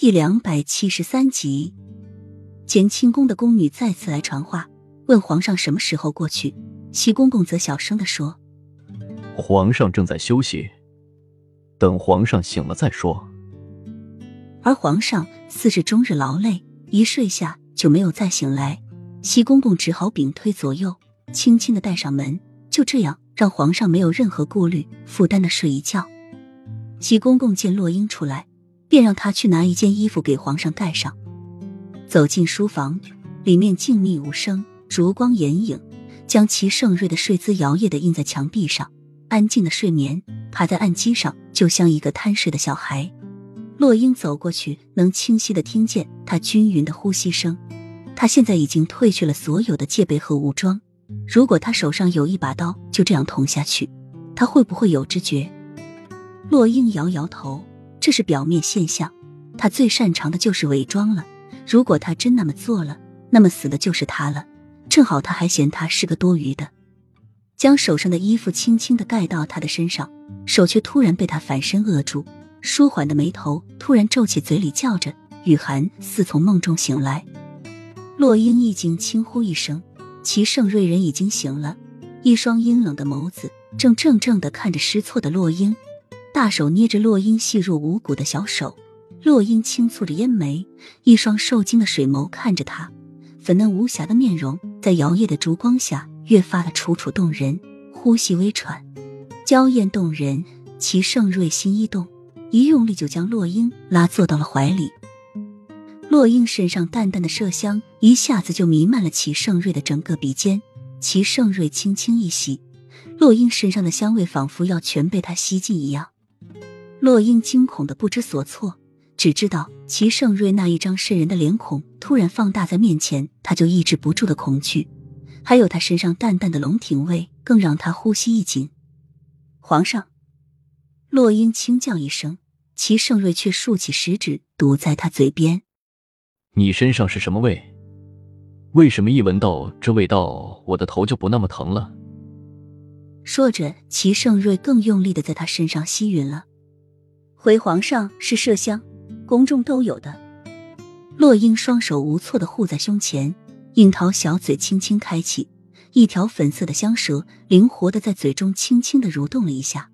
第两百七十三集，乾清宫的宫女再次来传话，问皇上什么时候过去。齐公公则小声的说：“皇上正在休息，等皇上醒了再说。”而皇上似是终日劳累，一睡下就没有再醒来。齐公公只好屏推左右，轻轻的带上门，就这样让皇上没有任何顾虑、负担的睡一觉。齐公公见洛英出来。便让他去拿一件衣服给皇上盖上。走进书房，里面静谧无声，烛光掩影，将齐盛瑞的睡姿摇曳的印在墙壁上。安静的睡眠，趴在案几上，就像一个贪睡的小孩。洛英走过去，能清晰的听见他均匀的呼吸声。他现在已经褪去了所有的戒备和武装。如果他手上有一把刀，就这样捅下去，他会不会有知觉？洛英摇摇头。这是表面现象，他最擅长的就是伪装了。如果他真那么做了，那么死的就是他了。正好他还嫌他是个多余的，将手上的衣服轻轻的盖到他的身上，手却突然被他反身扼住，舒缓的眉头突然皱起，嘴里叫着：“雨涵，似从梦中醒来。”洛英一惊，轻呼一声，齐盛瑞人已经醒了，一双阴冷的眸子正怔怔的看着失措的洛英。大手捏着洛英细若无骨的小手，洛英轻蹙着烟眉，一双受惊的水眸看着他，粉嫩无瑕的面容在摇曳的烛光下越发的楚楚动人，呼吸微喘，娇艳动人。齐盛瑞心一动，一用力就将洛英拉坐到了怀里。洛英身上淡淡的麝香一下子就弥漫了齐盛瑞的整个鼻尖，齐盛瑞轻轻一吸，洛英身上的香味仿佛要全被他吸进一样。洛英惊恐的不知所措，只知道齐盛瑞那一张渗人的脸孔突然放大在面前，他就抑制不住的恐惧，还有他身上淡淡的龙庭味，更让他呼吸一紧。皇上，洛英轻叫一声，齐盛瑞却竖起食指堵在他嘴边：“你身上是什么味？为什么一闻到这味道，我的头就不那么疼了？”说着，齐盛瑞更用力的在他身上吸吮了。回皇上是麝香，宫中都有的。洛英双手无措的护在胸前，樱桃小嘴轻轻开启，一条粉色的香舌灵活的在嘴中轻轻的蠕动了一下。